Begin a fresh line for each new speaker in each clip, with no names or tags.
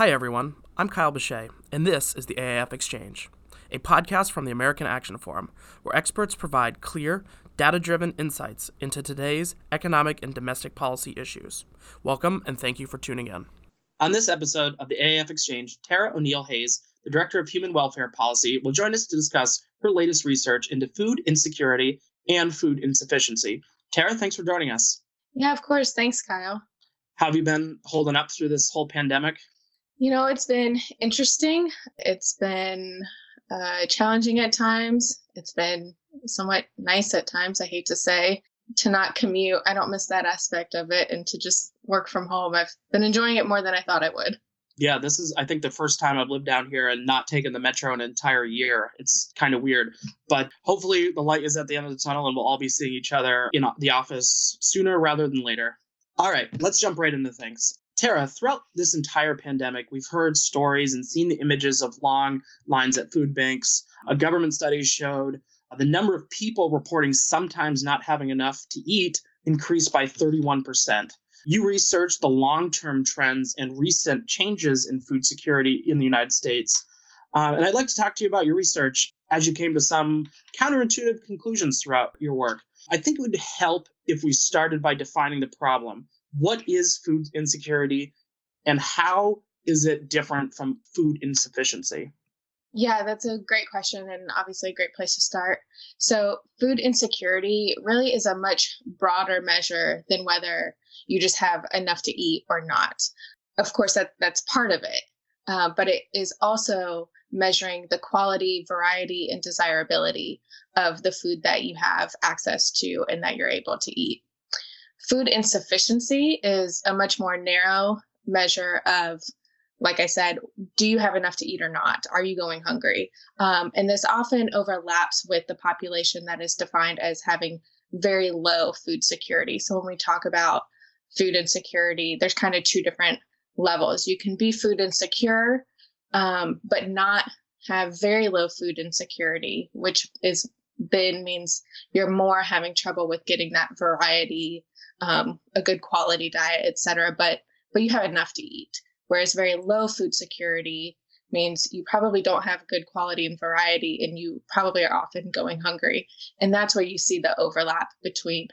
Hi, everyone. I'm Kyle Bechet, and this is the AAF Exchange, a podcast from the American Action Forum, where experts provide clear, data driven insights into today's economic and domestic policy issues. Welcome, and thank you for tuning in.
On this episode of the AAF Exchange, Tara O'Neill Hayes, the Director of Human Welfare Policy, will join us to discuss her latest research into food insecurity and food insufficiency. Tara, thanks for joining us.
Yeah, of course. Thanks, Kyle.
How have you been holding up through this whole pandemic?
You know, it's been interesting. It's been uh, challenging at times. It's been somewhat nice at times, I hate to say, to not commute. I don't miss that aspect of it and to just work from home. I've been enjoying it more than I thought I would.
Yeah, this is, I think, the first time I've lived down here and not taken the metro an entire year. It's kind of weird. But hopefully, the light is at the end of the tunnel and we'll all be seeing each other in the office sooner rather than later. All right, let's jump right into things. Tara, throughout this entire pandemic, we've heard stories and seen the images of long lines at food banks. A government study showed the number of people reporting sometimes not having enough to eat increased by 31%. You researched the long term trends and recent changes in food security in the United States. Uh, and I'd like to talk to you about your research as you came to some counterintuitive conclusions throughout your work. I think it would help if we started by defining the problem what is food insecurity and how is it different from food insufficiency?
Yeah, that's a great question and obviously a great place to start. So, food insecurity really is a much broader measure than whether you just have enough to eat or not. Of course, that, that's part of it, uh, but it is also measuring the quality, variety, and desirability of the food that you have access to and that you're able to eat. Food insufficiency is a much more narrow measure of, like I said, do you have enough to eat or not? Are you going hungry? Um, and this often overlaps with the population that is defined as having very low food security. So when we talk about food insecurity, there's kind of two different levels. You can be food insecure, um, but not have very low food insecurity, which is then means you're more having trouble with getting that variety um, a good quality diet, etc. But but you have enough to eat. Whereas very low food security means you probably don't have good quality and variety, and you probably are often going hungry. And that's where you see the overlap between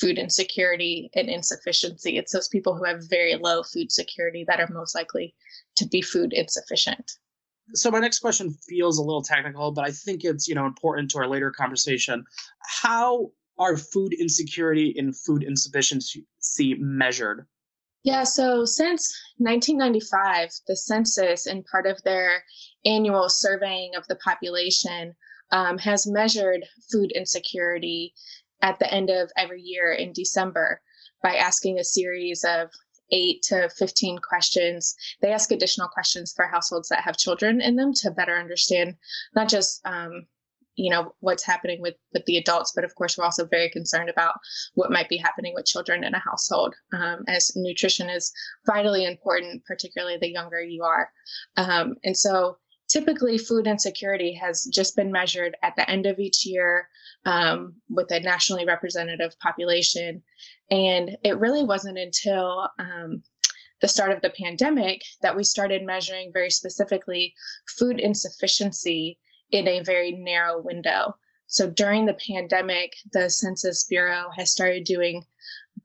food insecurity and insufficiency. It's those people who have very low food security that are most likely to be food insufficient.
So my next question feels a little technical, but I think it's you know important to our later conversation. How are food insecurity and food insufficiency measured?
Yeah, so since 1995, the census, and part of their annual surveying of the population, um, has measured food insecurity at the end of every year in December by asking a series of eight to 15 questions. They ask additional questions for households that have children in them to better understand not just um, you know what's happening with with the adults but of course we're also very concerned about what might be happening with children in a household um, as nutrition is vitally important particularly the younger you are. Um, and so typically food insecurity has just been measured at the end of each year um, with a nationally representative population. And it really wasn't until um, the start of the pandemic that we started measuring very specifically food insufficiency in a very narrow window. So during the pandemic, the Census Bureau has started doing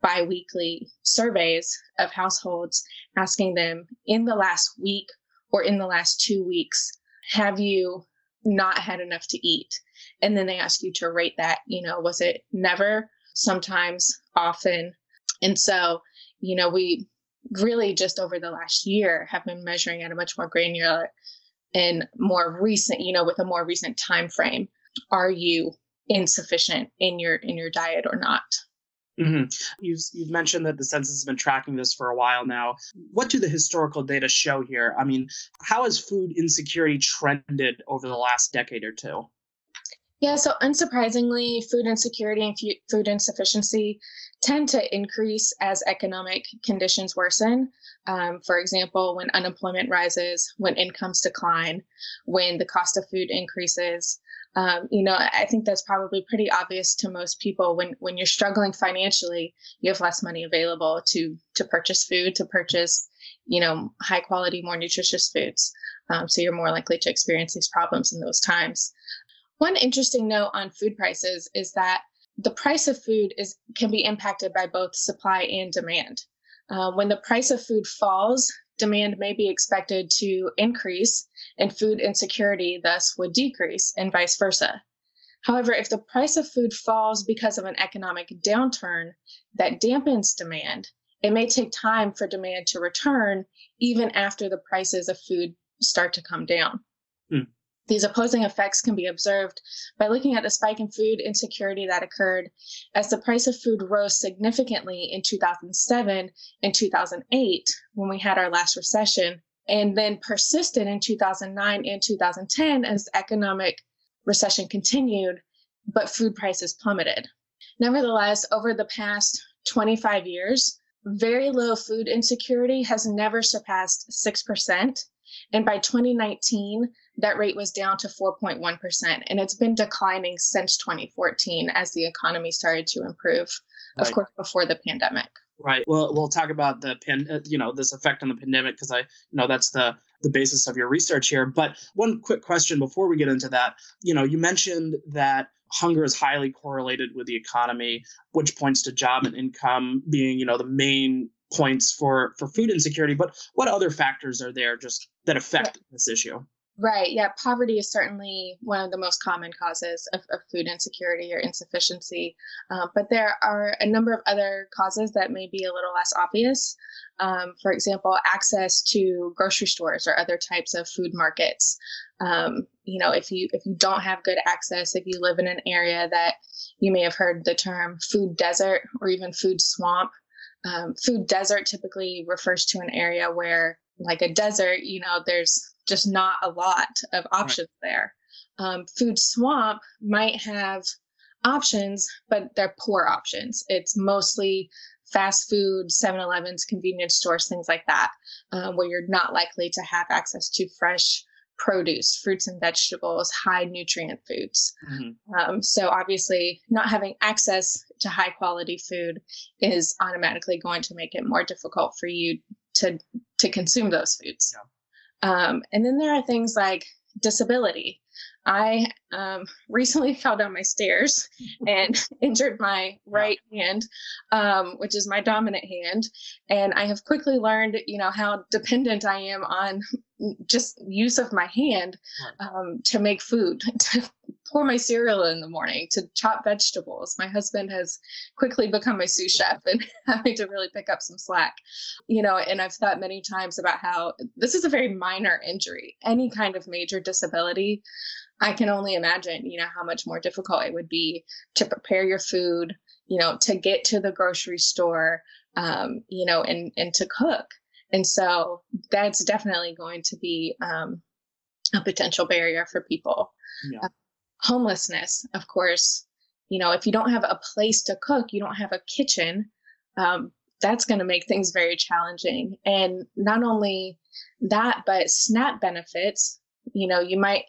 biweekly surveys of households, asking them in the last week or in the last two weeks, have you not had enough to eat? And then they ask you to rate that. You know, was it never, sometimes, often? And so, you know, we really just over the last year have been measuring at a much more granular in more recent you know with a more recent time frame are you insufficient in your in your diet or not?
Mm-hmm. you've, you've mentioned that the census has been tracking this for a while now. What do the historical data show here? I mean how has food insecurity trended over the last decade or two?
Yeah, so unsurprisingly, food insecurity and food insufficiency tend to increase as economic conditions worsen. Um, for example, when unemployment rises, when incomes decline, when the cost of food increases. Um, you know, I think that's probably pretty obvious to most people. When when you're struggling financially, you have less money available to to purchase food, to purchase you know, high quality, more nutritious foods. Um, so you're more likely to experience these problems in those times. One interesting note on food prices is that the price of food is can be impacted by both supply and demand. Uh, when the price of food falls, demand may be expected to increase, and food insecurity thus would decrease, and vice versa. However, if the price of food falls because of an economic downturn that dampens demand, it may take time for demand to return even after the prices of food start to come down. Hmm. These opposing effects can be observed by looking at the spike in food insecurity that occurred as the price of food rose significantly in 2007 and 2008 when we had our last recession, and then persisted in 2009 and 2010 as economic recession continued, but food prices plummeted. Nevertheless, over the past 25 years, very low food insecurity has never surpassed 6%. And by 2019, that rate was down to 4.1%. And it's been declining since 2014 as the economy started to improve, right. of course, before the pandemic.
Right. Well, we'll talk about the pan, uh, you know, this effect on the pandemic because I you know that's the the basis of your research here. But one quick question before we get into that, you know, you mentioned that hunger is highly correlated with the economy, which points to job and income being, you know, the main points for for food insecurity. But what other factors are there just that affect this issue?
Right. Yeah. Poverty is certainly one of the most common causes of, of food insecurity or insufficiency. Uh, but there are a number of other causes that may be a little less obvious. Um, for example, access to grocery stores or other types of food markets. Um, you know, if you if you don't have good access, if you live in an area that you may have heard the term food desert or even food swamp. Um, food desert typically refers to an area where, like a desert, you know, there's just not a lot of options right. there. Um, food swamp might have options, but they're poor options. It's mostly fast food, 7 Elevens, convenience stores, things like that, uh, where you're not likely to have access to fresh produce, fruits and vegetables, high nutrient foods. Mm-hmm. Um, so, obviously, not having access to high quality food is automatically going to make it more difficult for you to to consume those foods. Yeah. Um, and then there are things like disability. I um, recently fell down my stairs and injured my right hand, um, which is my dominant hand. And I have quickly learned, you know, how dependent I am on just use of my hand um, to make food, to pour my cereal in the morning, to chop vegetables. My husband has quickly become my sous chef and having to really pick up some slack. You know, and I've thought many times about how this is a very minor injury. Any kind of major disability, I can only imagine, you know, how much more difficult it would be to prepare your food, you know, to get to the grocery store, um, you know, and and to cook. And so that's definitely going to be um, a potential barrier for people. Yeah. Homelessness, of course, you know, if you don't have a place to cook, you don't have a kitchen, um, that's going to make things very challenging. And not only that, but SNAP benefits, you know, you might,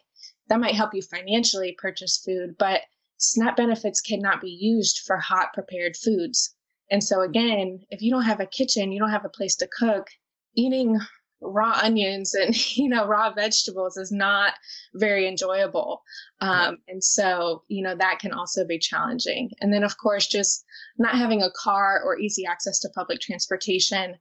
that might help you financially purchase food, but SNAP benefits cannot be used for hot prepared foods. And so, again, if you don't have a kitchen, you don't have a place to cook, eating raw onions and you know raw vegetables is not very enjoyable. Um, and so you know that can also be challenging. And then of course just not having a car or easy access to public transportation.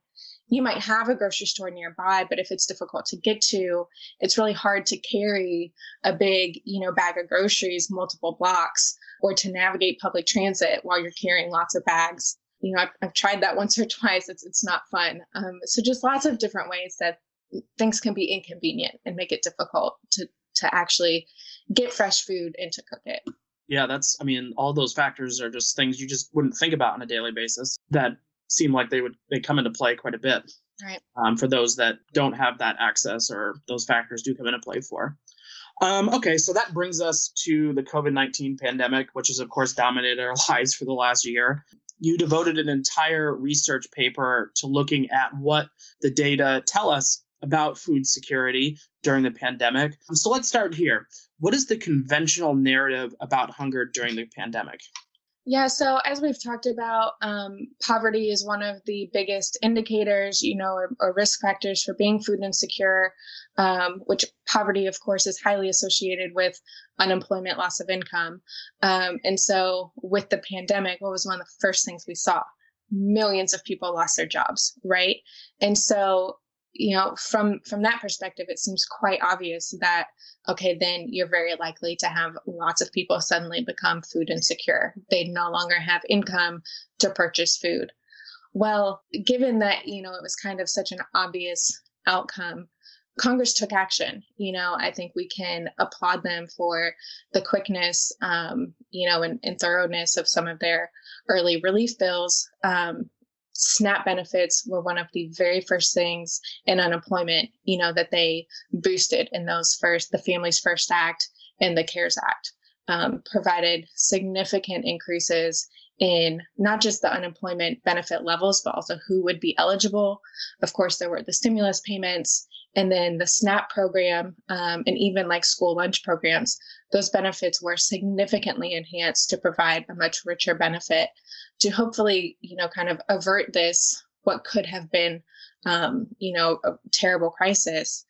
You might have a grocery store nearby but if it's difficult to get to it's really hard to carry a big you know bag of groceries multiple blocks or to navigate public transit while you're carrying lots of bags you know, I've, I've tried that once or twice. It's it's not fun. Um, so just lots of different ways that things can be inconvenient and make it difficult to to actually get fresh food and to cook it.
Yeah, that's. I mean, all those factors are just things you just wouldn't think about on a daily basis that seem like they would they come into play quite a bit.
Right.
Um, for those that don't have that access or those factors do come into play for. Um, okay, so that brings us to the COVID 19 pandemic, which has, of course, dominated our lives for the last year you devoted an entire research paper to looking at what the data tell us about food security during the pandemic. So let's start here. What is the conventional narrative about hunger during the pandemic?
Yeah, so as we've talked about, um, poverty is one of the biggest indicators, you know, or, or risk factors for being food insecure, um, which poverty, of course, is highly associated with unemployment, loss of income. Um, and so with the pandemic, what was one of the first things we saw? Millions of people lost their jobs, right? And so you know from from that perspective it seems quite obvious that okay then you're very likely to have lots of people suddenly become food insecure. They no longer have income to purchase food. Well given that you know it was kind of such an obvious outcome congress took action. You know i think we can applaud them for the quickness um, you know and, and thoroughness of some of their early relief bills. Um, SNAP benefits were one of the very first things in unemployment, you know, that they boosted in those first, the Families First Act and the CARES Act, um, provided significant increases in not just the unemployment benefit levels, but also who would be eligible. Of course, there were the stimulus payments and then the SNAP program, um, and even like school lunch programs. Those benefits were significantly enhanced to provide a much richer benefit to hopefully, you know, kind of avert this, what could have been, um, you know, a terrible crisis.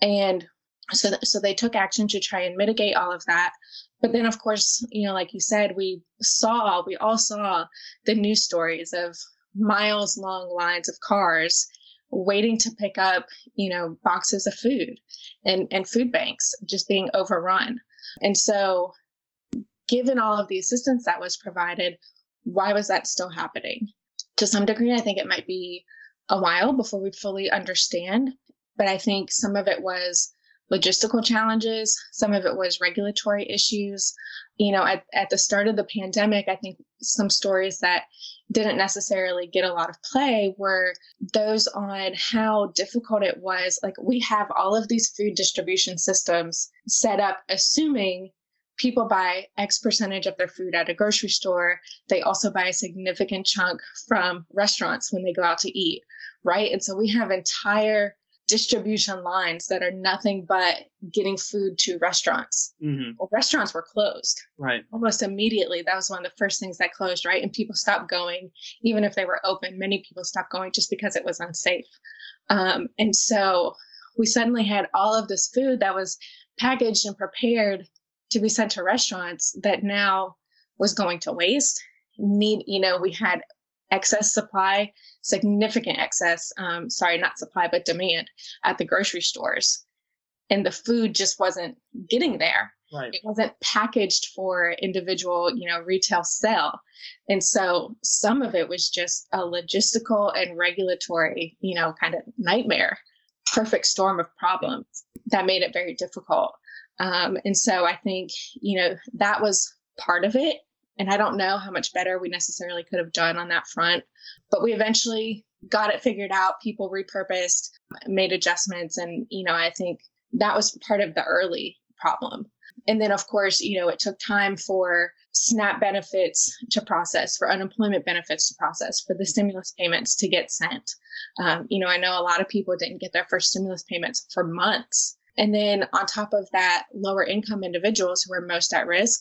And so, th- so they took action to try and mitigate all of that. But then, of course, you know, like you said, we saw, we all saw the news stories of miles long lines of cars waiting to pick up, you know, boxes of food and, and food banks just being overrun. And so, given all of the assistance that was provided, why was that still happening? To some degree, I think it might be a while before we fully understand, but I think some of it was logistical challenges, some of it was regulatory issues. You know, at, at the start of the pandemic, I think some stories that didn't necessarily get a lot of play were those on how difficult it was. Like, we have all of these food distribution systems set up, assuming people buy X percentage of their food at a grocery store. They also buy a significant chunk from restaurants when they go out to eat, right? And so we have entire distribution lines that are nothing but getting food to restaurants. Mm-hmm. Well, restaurants were closed.
Right.
Almost immediately. That was one of the first things that closed, right? And people stopped going, even if they were open. Many people stopped going just because it was unsafe. Um, and so we suddenly had all of this food that was packaged and prepared to be sent to restaurants that now was going to waste. Need, you know, we had excess supply, significant excess, um, sorry, not supply, but demand at the grocery stores. And the food just wasn't getting there.
Right.
It wasn't packaged for individual, you know, retail sale. And so some of it was just a logistical and regulatory, you know, kind of nightmare, perfect storm of problems that made it very difficult. Um, and so I think, you know, that was part of it. And I don't know how much better we necessarily could have done on that front, but we eventually got it figured out. People repurposed, made adjustments. And, you know, I think that was part of the early problem. And then, of course, you know, it took time for SNAP benefits to process, for unemployment benefits to process, for the stimulus payments to get sent. Um, you know, I know a lot of people didn't get their first stimulus payments for months. And then on top of that, lower income individuals who are most at risk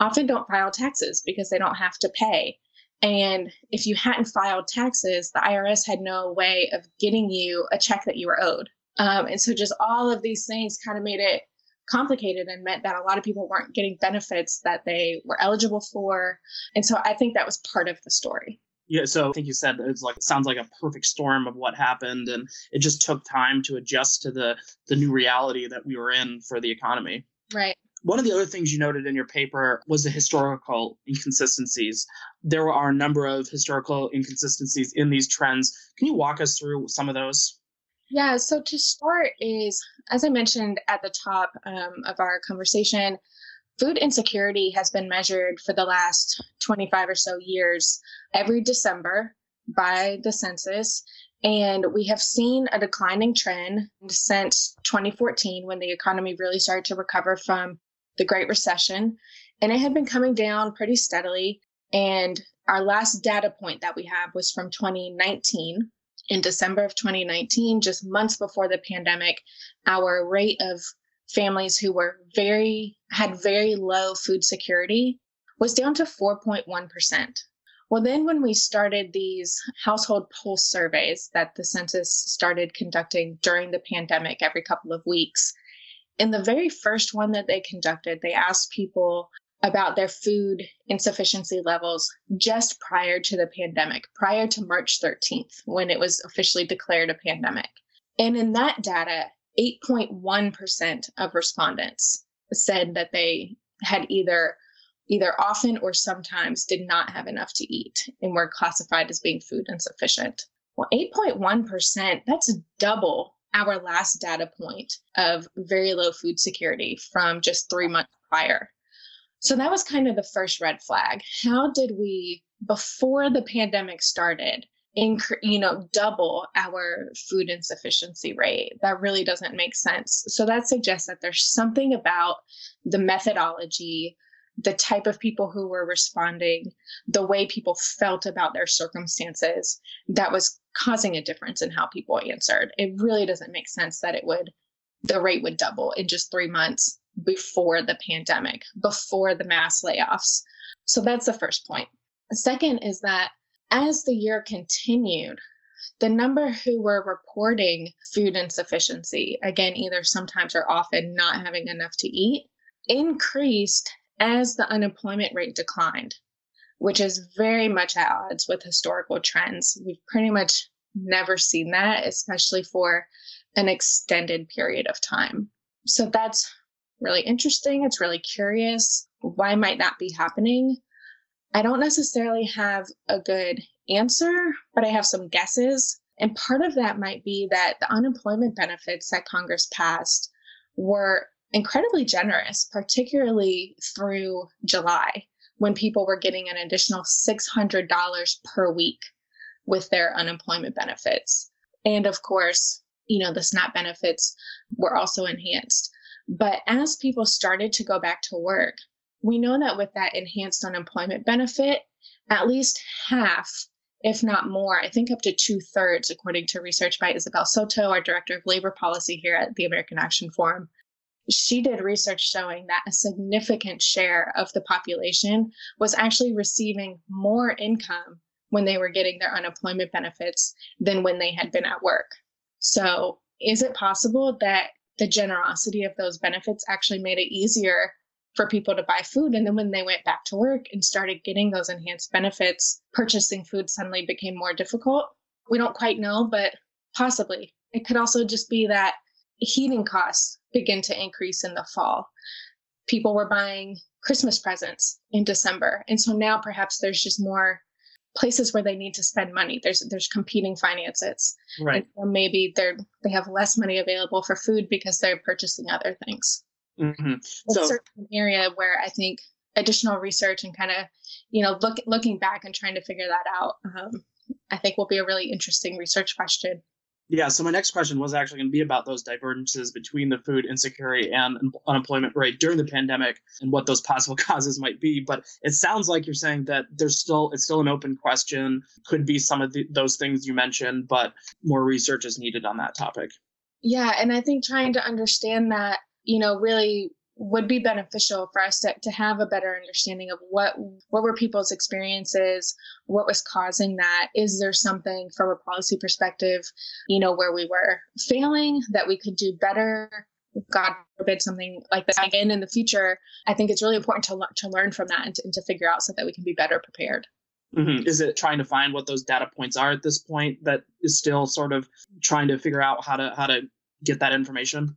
often don't file taxes because they don't have to pay. And if you hadn't filed taxes, the IRS had no way of getting you a check that you were owed. Um, and so just all of these things kind of made it complicated and meant that a lot of people weren't getting benefits that they were eligible for. And so I think that was part of the story.
Yeah, so I think you said it's like it sounds like a perfect storm of what happened, and it just took time to adjust to the the new reality that we were in for the economy.
Right.
One of the other things you noted in your paper was the historical inconsistencies. There are a number of historical inconsistencies in these trends. Can you walk us through some of those?
Yeah, so to start is, as I mentioned at the top um, of our conversation, Food insecurity has been measured for the last 25 or so years every December by the census. And we have seen a declining trend since 2014 when the economy really started to recover from the Great Recession. And it had been coming down pretty steadily. And our last data point that we have was from 2019. In December of 2019, just months before the pandemic, our rate of families who were very had very low food security was down to 4.1%. Well, then when we started these household pulse surveys that the census started conducting during the pandemic every couple of weeks, in the very first one that they conducted, they asked people about their food insufficiency levels just prior to the pandemic, prior to March 13th, when it was officially declared a pandemic. And in that data, 8.1% of respondents said that they had either either often or sometimes did not have enough to eat and were classified as being food insufficient. Well, 8.1%, that's double our last data point of very low food security from just three months prior. So that was kind of the first red flag. How did we, before the pandemic started, inc- you know, double our food insufficiency rate? That really doesn't make sense. So that suggests that there's something about the methodology, the type of people who were responding, the way people felt about their circumstances that was causing a difference in how people answered. It really doesn't make sense that it would the rate would double in just 3 months before the pandemic, before the mass layoffs. So that's the first point. The second is that as the year continued, the number who were reporting food insufficiency, again, either sometimes or often not having enough to eat, increased as the unemployment rate declined, which is very much at odds with historical trends. We've pretty much never seen that, especially for an extended period of time. So that's really interesting. It's really curious. Why might that be happening? I don't necessarily have a good answer, but I have some guesses. And part of that might be that the unemployment benefits that Congress passed were incredibly generous, particularly through July when people were getting an additional $600 per week with their unemployment benefits. And of course, you know, the SNAP benefits were also enhanced. But as people started to go back to work, we know that with that enhanced unemployment benefit, at least half, if not more, I think up to two thirds, according to research by Isabel Soto, our director of labor policy here at the American Action Forum, she did research showing that a significant share of the population was actually receiving more income when they were getting their unemployment benefits than when they had been at work. So, is it possible that the generosity of those benefits actually made it easier for people to buy food. And then when they went back to work and started getting those enhanced benefits, purchasing food suddenly became more difficult. We don't quite know, but possibly. It could also just be that heating costs begin to increase in the fall. People were buying Christmas presents in December. And so now perhaps there's just more places where they need to spend money. There's there's competing finances.
Right.
Or maybe they're they have less money available for food because they're purchasing other things.
Mm-hmm.
So, an area where I think additional research and kind of, you know, look looking back and trying to figure that out, um, I think will be a really interesting research question.
Yeah, so my next question was actually going to be about those divergences between the food insecurity and unemployment rate during the pandemic and what those possible causes might be. But it sounds like you're saying that there's still it's still an open question. Could be some of the, those things you mentioned, but more research is needed on that topic.
Yeah, and I think trying to understand that, you know, really would be beneficial for us to, to have a better understanding of what what were people's experiences what was causing that is there something from a policy perspective you know where we were failing that we could do better god forbid something like that again in the future i think it's really important to, to learn from that and to, and to figure out so that we can be better prepared
Mm-hmm. Is it trying to find what those data points are at this point that is still sort of trying to figure out how to how to get that information?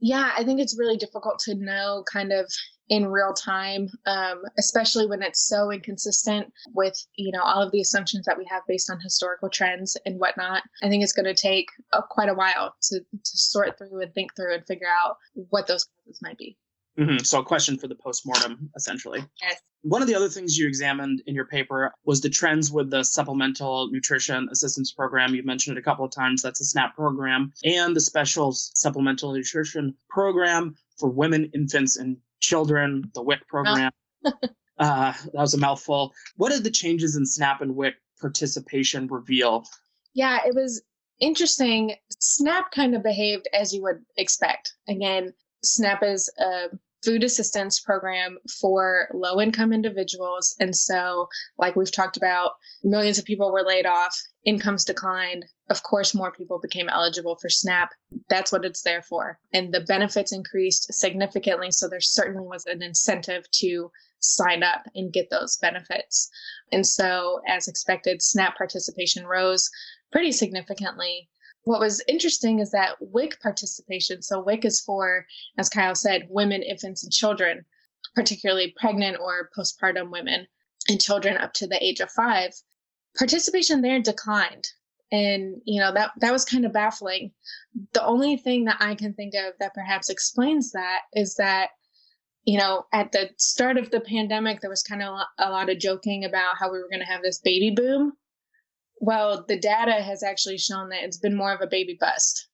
Yeah, I think it's really difficult to know kind of in real time, um, especially when it's so inconsistent with you know all of the assumptions that we have based on historical trends and whatnot. I think it's going to take a, quite a while to to sort through and think through and figure out what those causes might be.
Mm-hmm. So, a question for the postmortem, essentially.
Yes.
One of the other things you examined in your paper was the trends with the Supplemental Nutrition Assistance Program. You've mentioned it a couple of times. That's a SNAP program, and the Special Supplemental Nutrition Program for Women, Infants, and Children, the WIC program. uh, that was a mouthful. What did the changes in SNAP and WIC participation reveal?
Yeah, it was interesting. SNAP kind of behaved as you would expect. Again, SNAP is a food assistance program for low income individuals. And so, like we've talked about, millions of people were laid off, incomes declined. Of course, more people became eligible for SNAP. That's what it's there for. And the benefits increased significantly. So, there certainly was an incentive to sign up and get those benefits. And so, as expected, SNAP participation rose pretty significantly what was interesting is that WIC participation, so WIC is for, as Kyle said, women, infants, and children, particularly pregnant or postpartum women and children up to the age of five, participation there declined. And, you know, that, that was kind of baffling. The only thing that I can think of that perhaps explains that is that you know, at the start of the pandemic, there was kind of a lot of joking about how we were going to have this baby boom. Well, the data has actually shown that it's been more of a baby bust.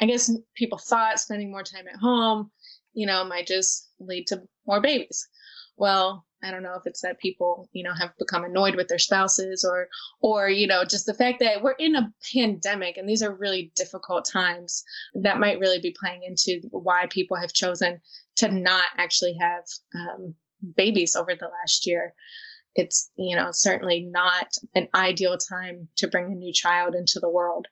I guess people thought spending more time at home, you know, might just lead to more babies. Well, I don't know if it's that people, you know, have become annoyed with their spouses or or you know, just the fact that we're in a pandemic and these are really difficult times. That might really be playing into why people have chosen to not actually have um, babies over the last year it's you know certainly not an ideal time to bring a new child into the world.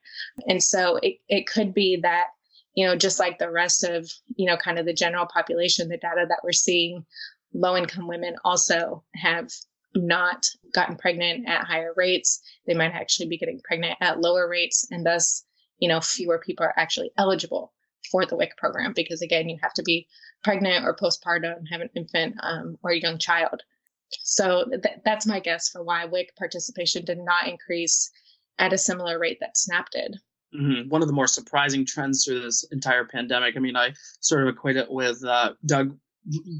And so it, it could be that you know just like the rest of you know kind of the general population the data that we're seeing low income women also have not gotten pregnant at higher rates. They might actually be getting pregnant at lower rates and thus you know fewer people are actually eligible for the WIC program because again you have to be pregnant or postpartum have an infant um, or a young child so th- that's my guess for why WIC participation did not increase at a similar rate that SNAP did.
Mm-hmm. One of the more surprising trends through this entire pandemic. I mean, I sort of equate it with uh, Doug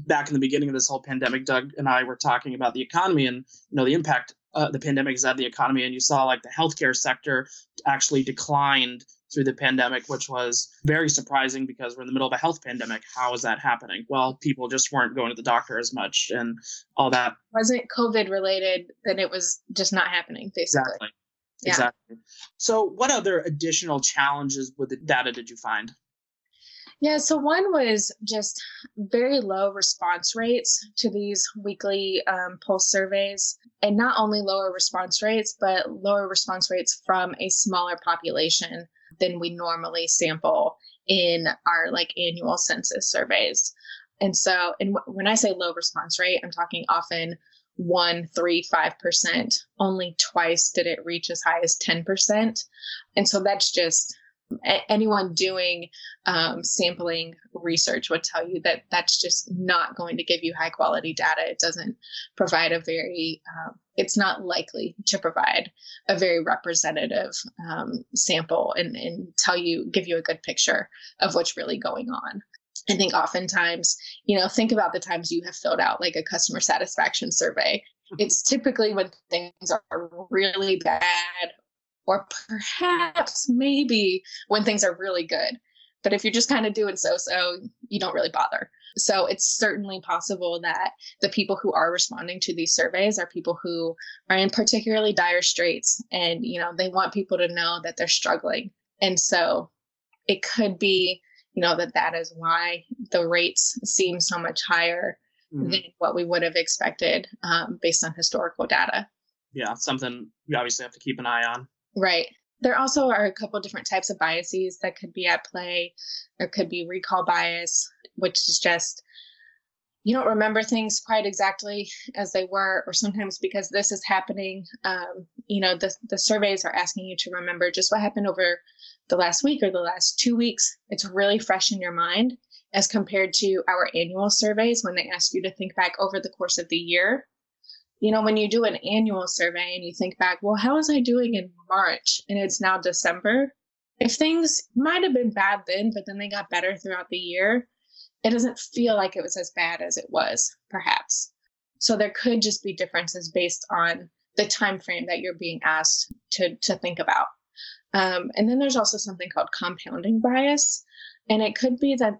back in the beginning of this whole pandemic. Doug and I were talking about the economy and you know the impact uh, the pandemic has had on the economy, and you saw like the healthcare sector actually declined through the pandemic, which was very surprising because we're in the middle of a health pandemic. How is that happening? Well, people just weren't going to the doctor as much and all that.
Wasn't COVID related, then it was just not happening, basically.
Exactly. Yeah. Exactly. So, what other additional challenges with the data did you find?
Yeah, so one was just very low response rates to these weekly um, pulse surveys, and not only lower response rates, but lower response rates from a smaller population than we normally sample in our like annual census surveys. And so, and w- when I say low response rate, I'm talking often one, three, five percent. Only twice did it reach as high as 10%. And so that's just anyone doing um, sampling research would tell you that that's just not going to give you high quality data. It doesn't provide a very, um, it's not likely to provide a very representative um, sample and, and tell you, give you a good picture of what's really going on. I think oftentimes, you know, think about the times you have filled out like a customer satisfaction survey. It's typically when things are really bad or perhaps maybe when things are really good. But if you're just kind of doing so so, you don't really bother. So it's certainly possible that the people who are responding to these surveys are people who are in particularly dire straits and you know they want people to know that they're struggling. And so it could be, you know, that that is why the rates seem so much higher mm-hmm. than what we would have expected um, based on historical data.
Yeah, something we obviously have to keep an eye on.
Right. There also are a couple different types of biases that could be at play. There could be recall bias, which is just you don't remember things quite exactly as they were, or sometimes because this is happening, um, you know, the, the surveys are asking you to remember just what happened over the last week or the last two weeks. It's really fresh in your mind as compared to our annual surveys when they ask you to think back over the course of the year you know, when you do an annual survey and you think back, well, how was I doing in March and it's now December? If things might have been bad then, but then they got better throughout the year, it doesn't feel like it was as bad as it was, perhaps. So there could just be differences based on the time frame that you're being asked to, to think about. Um, and then there's also something called compounding bias. And it could be that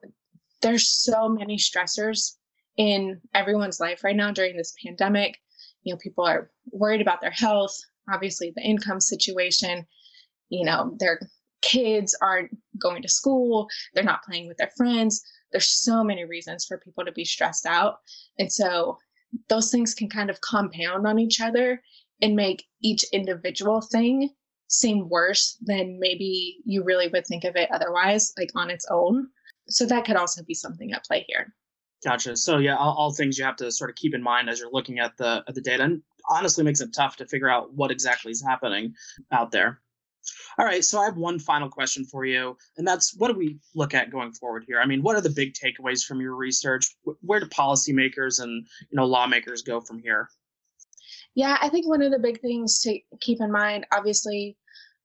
there's so many stressors in everyone's life right now during this pandemic you know people are worried about their health obviously the income situation you know their kids aren't going to school, they're not playing with their friends. There's so many reasons for people to be stressed out. And so those things can kind of compound on each other and make each individual thing seem worse than maybe you really would think of it otherwise, like on its own. So that could also be something at play here.
Gotcha. So yeah, all, all, things you have to sort of keep in mind as you're looking at the at the data, and honestly makes it tough to figure out what exactly is happening out there. All right, so I have one final question for you, and that's what do we look at going forward here? I mean, what are the big takeaways from your research? Where do policymakers and you know lawmakers go from here?
Yeah, I think one of the big things to keep in mind, obviously,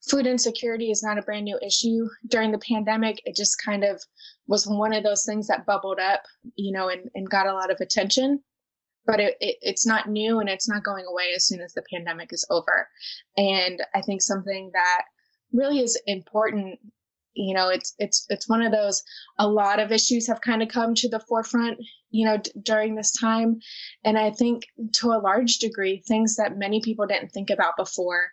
food insecurity is not a brand new issue. During the pandemic, it just kind of was one of those things that bubbled up, you know, and, and got a lot of attention. But it, it, it's not new and it's not going away as soon as the pandemic is over. And I think something that really is important you know it's it's it's one of those a lot of issues have kind of come to the forefront you know d- during this time and i think to a large degree things that many people didn't think about before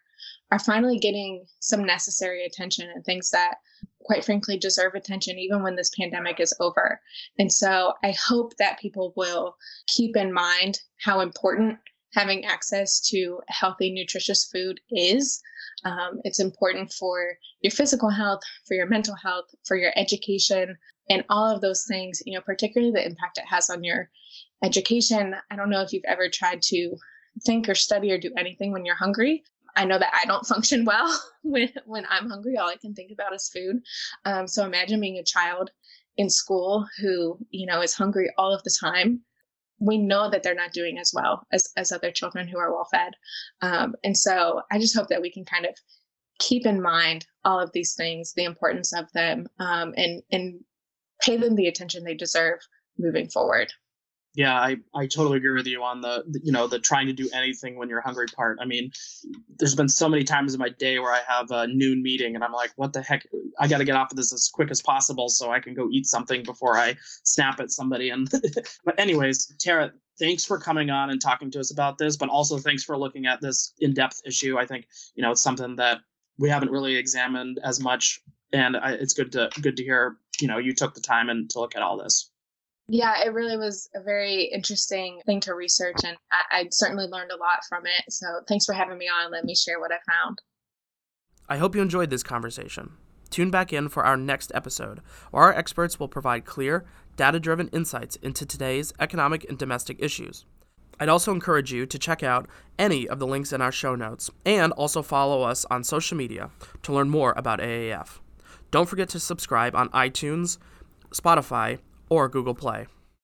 are finally getting some necessary attention and things that quite frankly deserve attention even when this pandemic is over and so i hope that people will keep in mind how important having access to healthy nutritious food is um, it's important for your physical health, for your mental health, for your education, and all of those things, you know, particularly the impact it has on your education. I don't know if you've ever tried to think or study or do anything when you're hungry. I know that I don't function well when, when I'm hungry. All I can think about is food. Um, so imagine being a child in school who, you know, is hungry all of the time we know that they're not doing as well as, as other children who are well fed. Um, and so I just hope that we can kind of keep in mind all of these things, the importance of them, um, and, and pay them the attention they deserve moving forward
yeah i i totally agree with you on the, the, you know the trying to do anything when you're hungry part. I mean there's been so many times in my day where i have a noon meeting and i'm like what the heck? I got to get off of this as quick as possible so i can go eat something before i snap at somebody. And but anyways tara thanks for coming on and talking to us about this but also thanks for looking at this in-depth issue. I think you know it's something that we haven't really examined as much and I, it's good to good to hear you know you took the time and to look at all this
yeah, it really was a very interesting thing to research, and I, I certainly learned a lot from it. So thanks for having me on and let me share what I found.
I hope you enjoyed this conversation. Tune back in for our next episode, where our experts will provide clear, data driven insights into today's economic and domestic issues. I'd also encourage you to check out any of the links in our show notes and also follow us on social media to learn more about AAF. Don't forget to subscribe on iTunes, Spotify, or Google Play.